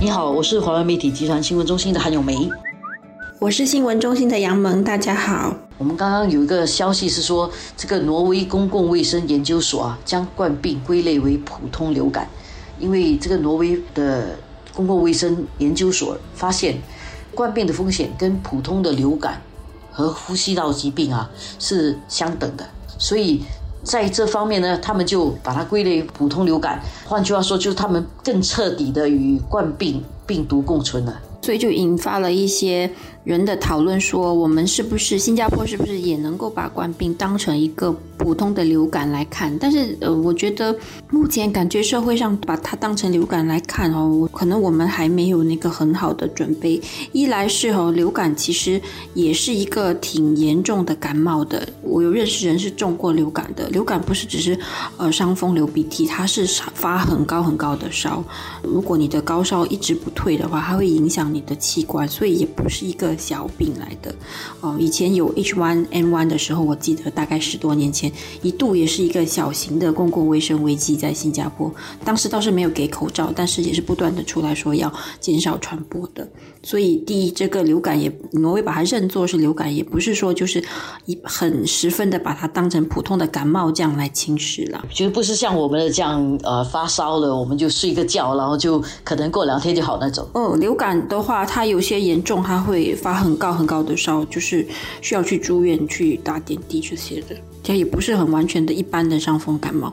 你好，我是华为媒体集团新闻中心的韩永梅。我是新闻中心的杨萌，大家好。我们刚刚有一个消息是说，这个挪威公共卫生研究所啊，将冠病归类为普通流感，因为这个挪威的公共卫生研究所发现，冠病的风险跟普通的流感和呼吸道疾病啊是相等的，所以。在这方面呢，他们就把它归类普通流感。换句话说，就是他们更彻底的与冠病病毒共存了。所以就引发了一些。人的讨论说，我们是不是新加坡是不是也能够把冠病当成一个普通的流感来看？但是呃，我觉得目前感觉社会上把它当成流感来看哦，可能我们还没有那个很好的准备。一来是哦，流感其实也是一个挺严重的感冒的。我有认识人是中过流感的，流感不是只是呃伤风流鼻涕，它是发很高很高的烧。如果你的高烧一直不退的话，它会影响你的器官，所以也不是一个。小病来的哦，以前有 H1N1 的时候，我记得大概十多年前，一度也是一个小型的公共卫生危机在新加坡。当时倒是没有给口罩，但是也是不断的出来说要减少传播的。所以第一，这个流感也挪威把它认作是流感，也不是说就是一很十分的把它当成普通的感冒这样来轻视了。其实不是像我们的这样呃发烧了我们就睡个觉，然后就可能过两天就好那种。哦，流感话，它有些严重，他会。发很高很高的烧，就是需要去住院去打点滴这些的。这也不是很完全的一般的伤风感冒。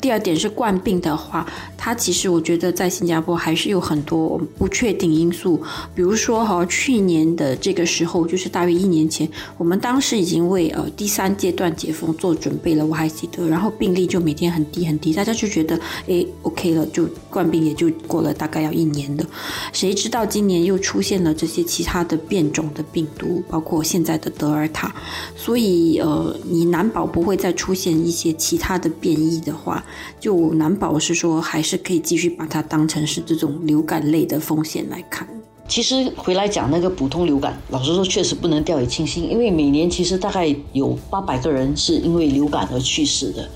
第二点是冠病的话，它其实我觉得在新加坡还是有很多不确定因素。比如说哈，去年的这个时候，就是大约一年前，我们当时已经为呃第三阶段解封做准备了，我还记得。然后病例就每天很低很低，大家就觉得哎 OK 了，就冠病也就过了大概要一年的。谁知道今年又出现了这些其他的变种的病毒，包括现在的德尔塔，所以呃你难保。不会再出现一些其他的变异的话，就难保是说还是可以继续把它当成是这种流感类的风险来看。其实回来讲那个普通流感，老实说确实不能掉以轻心，因为每年其实大概有八百个人是因为流感而去世的。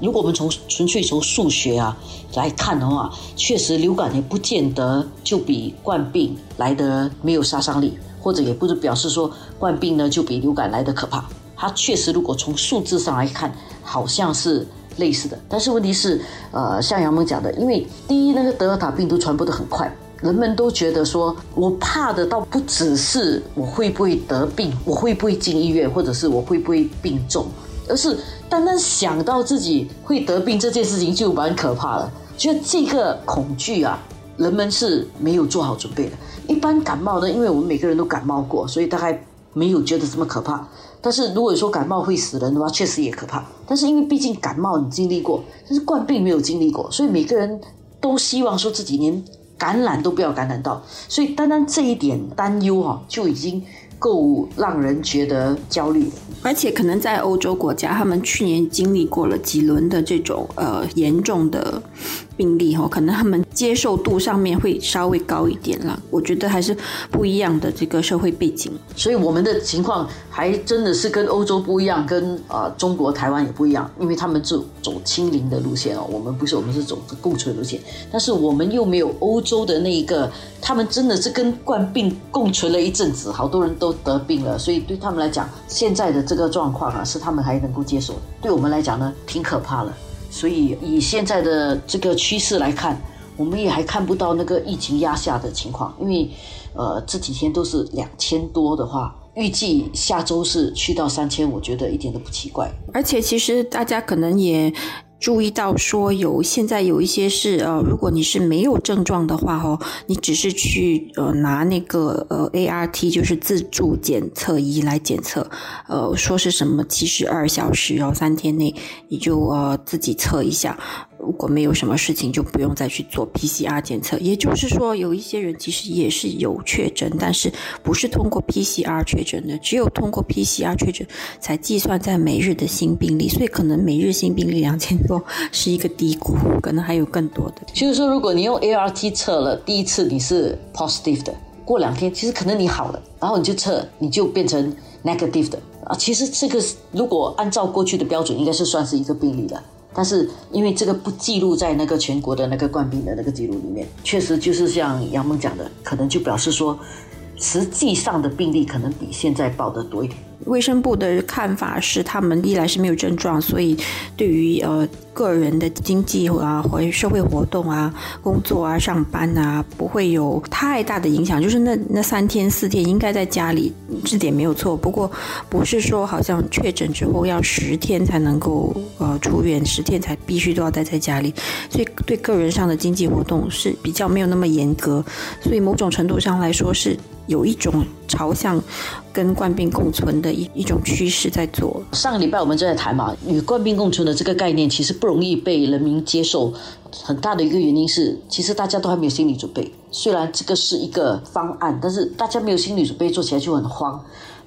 如果我们从纯粹从数学啊来看的话，确实流感也不见得就比冠病来的没有杀伤力，或者也不是表示说冠病呢就比流感来的可怕。它确实，如果从数字上来看，好像是类似的。但是问题是，呃，像杨萌讲的，因为第一，那个德尔塔病毒传播的很快，人们都觉得说，我怕的倒不只是我会不会得病，我会不会进医院，或者是我会不会病重，而是单单想到自己会得病这件事情就蛮可怕了。就这个恐惧啊，人们是没有做好准备的。一般感冒呢，因为我们每个人都感冒过，所以大概没有觉得这么可怕。但是如果说感冒会死人的话，确实也可怕。但是因为毕竟感冒你经历过，但是冠病没有经历过，所以每个人都希望说自己连感染都不要感染到。所以单单这一点担忧哈，就已经够让人觉得焦虑。而且可能在欧洲国家，他们去年经历过了几轮的这种呃严重的。病例哈，可能他们接受度上面会稍微高一点了。我觉得还是不一样的这个社会背景，所以我们的情况还真的是跟欧洲不一样，跟啊中国台湾也不一样，因为他们走走清零的路线哦，我们不是，我们是走共存路线。但是我们又没有欧洲的那一个，他们真的是跟冠病共存了一阵子，好多人都得病了，所以对他们来讲，现在的这个状况啊，是他们还能够接受。对我们来讲呢，挺可怕的。所以以现在的这个趋势来看，我们也还看不到那个疫情压下的情况，因为，呃，这几天都是两千多的话，预计下周是去到三千，我觉得一点都不奇怪。而且其实大家可能也。注意到说有现在有一些是呃，如果你是没有症状的话哦，你只是去呃拿那个呃 ART 就是自助检测仪来检测，呃说是什么七十二小时然后三天内你就呃自己测一下。如果没有什么事情，就不用再去做 PCR 检测。也就是说，有一些人其实也是有确诊，但是不是通过 PCR 确诊的，只有通过 PCR 确诊才计算在每日的新病例。所以可能每日新病例两千多是一个低估，可能还有更多的。就是说，如果你用 ART 测了第一次你是 positive 的，过两天其实可能你好了，然后你就测你就变成 negative 的啊。其实这个如果按照过去的标准，应该是算是一个病例了。但是因为这个不记录在那个全国的那个冠病的那个记录里面，确实就是像杨蒙讲的，可能就表示说，实际上的病例可能比现在报的多一点。卫生部的看法是，他们一来是没有症状，所以对于呃个人的经济啊或社会活动啊、工作啊、上班啊，不会有太大的影响。就是那那三天四天应该在家里，这点没有错。不过不是说好像确诊之后要十天才能够呃出院，十天才必须都要待在家里。所以对个人上的经济活动是比较没有那么严格。所以某种程度上来说是。有一种朝向跟冠病共存的一一种趋势在做。上个礼拜我们就在谈嘛，与冠病共存的这个概念其实不容易被人民接受，很大的一个原因是，其实大家都还没有心理准备。虽然这个是一个方案，但是大家没有心理准备，做起来就很慌。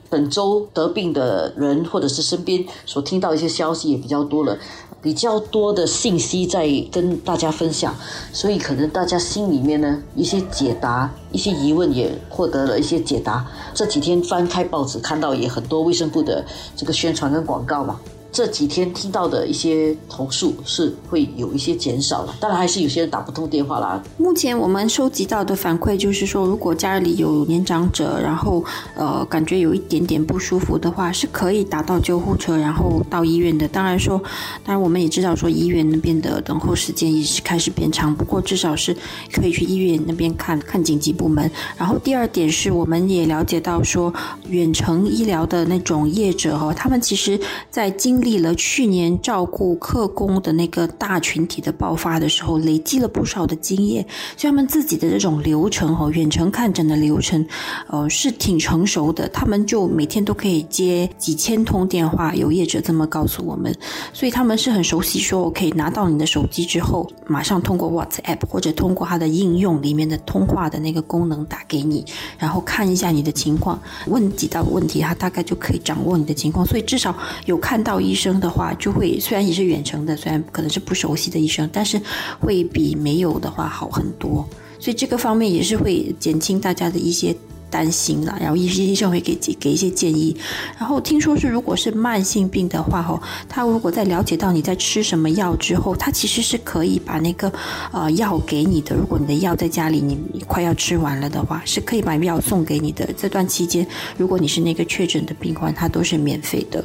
本周得病的人或者是身边所听到一些消息也比较多了。比较多的信息在跟大家分享，所以可能大家心里面呢一些解答、一些疑问也获得了一些解答。这几天翻开报纸看到也很多卫生部的这个宣传跟广告嘛。这几天听到的一些投诉是会有一些减少了，当然还是有些人打不通电话啦。目前我们收集到的反馈就是说，如果家里有年长者，然后呃感觉有一点点不舒服的话，是可以打到救护车，然后到医院的。当然说，当然我们也知道说医院那边的等候时间也是开始变长，不过至少是可以去医院那边看看紧急部门。然后第二点是，我们也了解到说，远程医疗的那种业者哈，他们其实在经历了去年照顾客工的那个大群体的爆发的时候，累积了不少的经验，所以他们自己的这种流程哦，远程看诊的流程，呃，是挺成熟的。他们就每天都可以接几千通电话，有业者这么告诉我们，所以他们是很熟悉，说我可以拿到你的手机之后，马上通过 WhatsApp 或者通过它的应用里面的通话的那个功能打给你，然后看一下你的情况，问几道问题，他大概就可以掌握你的情况。所以至少有看到医生的话，就会虽然也是远程的，虽然可能是不熟悉的医生，但是会比没有的话好很多。所以这个方面也是会减轻大家的一些。担心了，然后医医生会给给一些建议。然后听说是，如果是慢性病的话，吼，他如果在了解到你在吃什么药之后，他其实是可以把那个呃药给你的。如果你的药在家里，你快要吃完了的话，是可以把药送给你的。这段期间，如果你是那个确诊的病患，他都是免费的。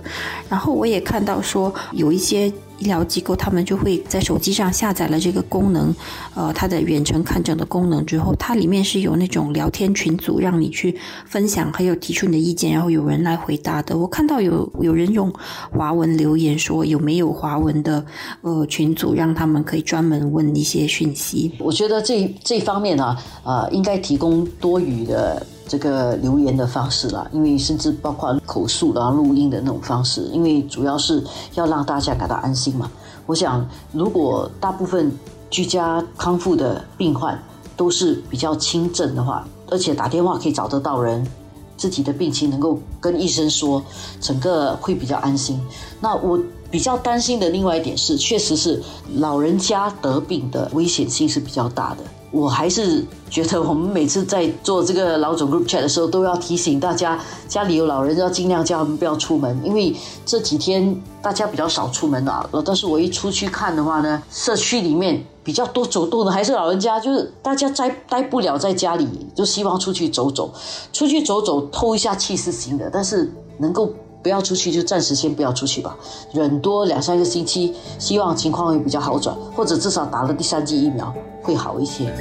然后我也看到说有一些。医疗机构他们就会在手机上下载了这个功能，呃，它的远程看诊的功能之后，它里面是有那种聊天群组，让你去分享，还有提出你的意见，然后有人来回答的。我看到有有人用华文留言说，有没有华文的呃群组，让他们可以专门问一些讯息。我觉得这这方面呢，呃，应该提供多语的。这个留言的方式啦，因为甚至包括口述然后录音的那种方式，因为主要是要让大家感到安心嘛。我想，如果大部分居家康复的病患都是比较轻症的话，而且打电话可以找得到人，自己的病情能够跟医生说，整个会比较安心。那我比较担心的另外一点是，确实是老人家得病的危险性是比较大的。我还是觉得，我们每次在做这个老总 group chat 的时候，都要提醒大家，家里有老人要尽量叫他们不要出门，因为这几天大家比较少出门了。但是我一出去看的话呢，社区里面比较多走动的还是老人家，就是大家待待不了在家里，就希望出去走走，出去走走透一下气是行的，但是能够不要出去就暂时先不要出去吧，忍多两三个星期，希望情况会比较好转，或者至少打了第三剂疫苗。会好一些。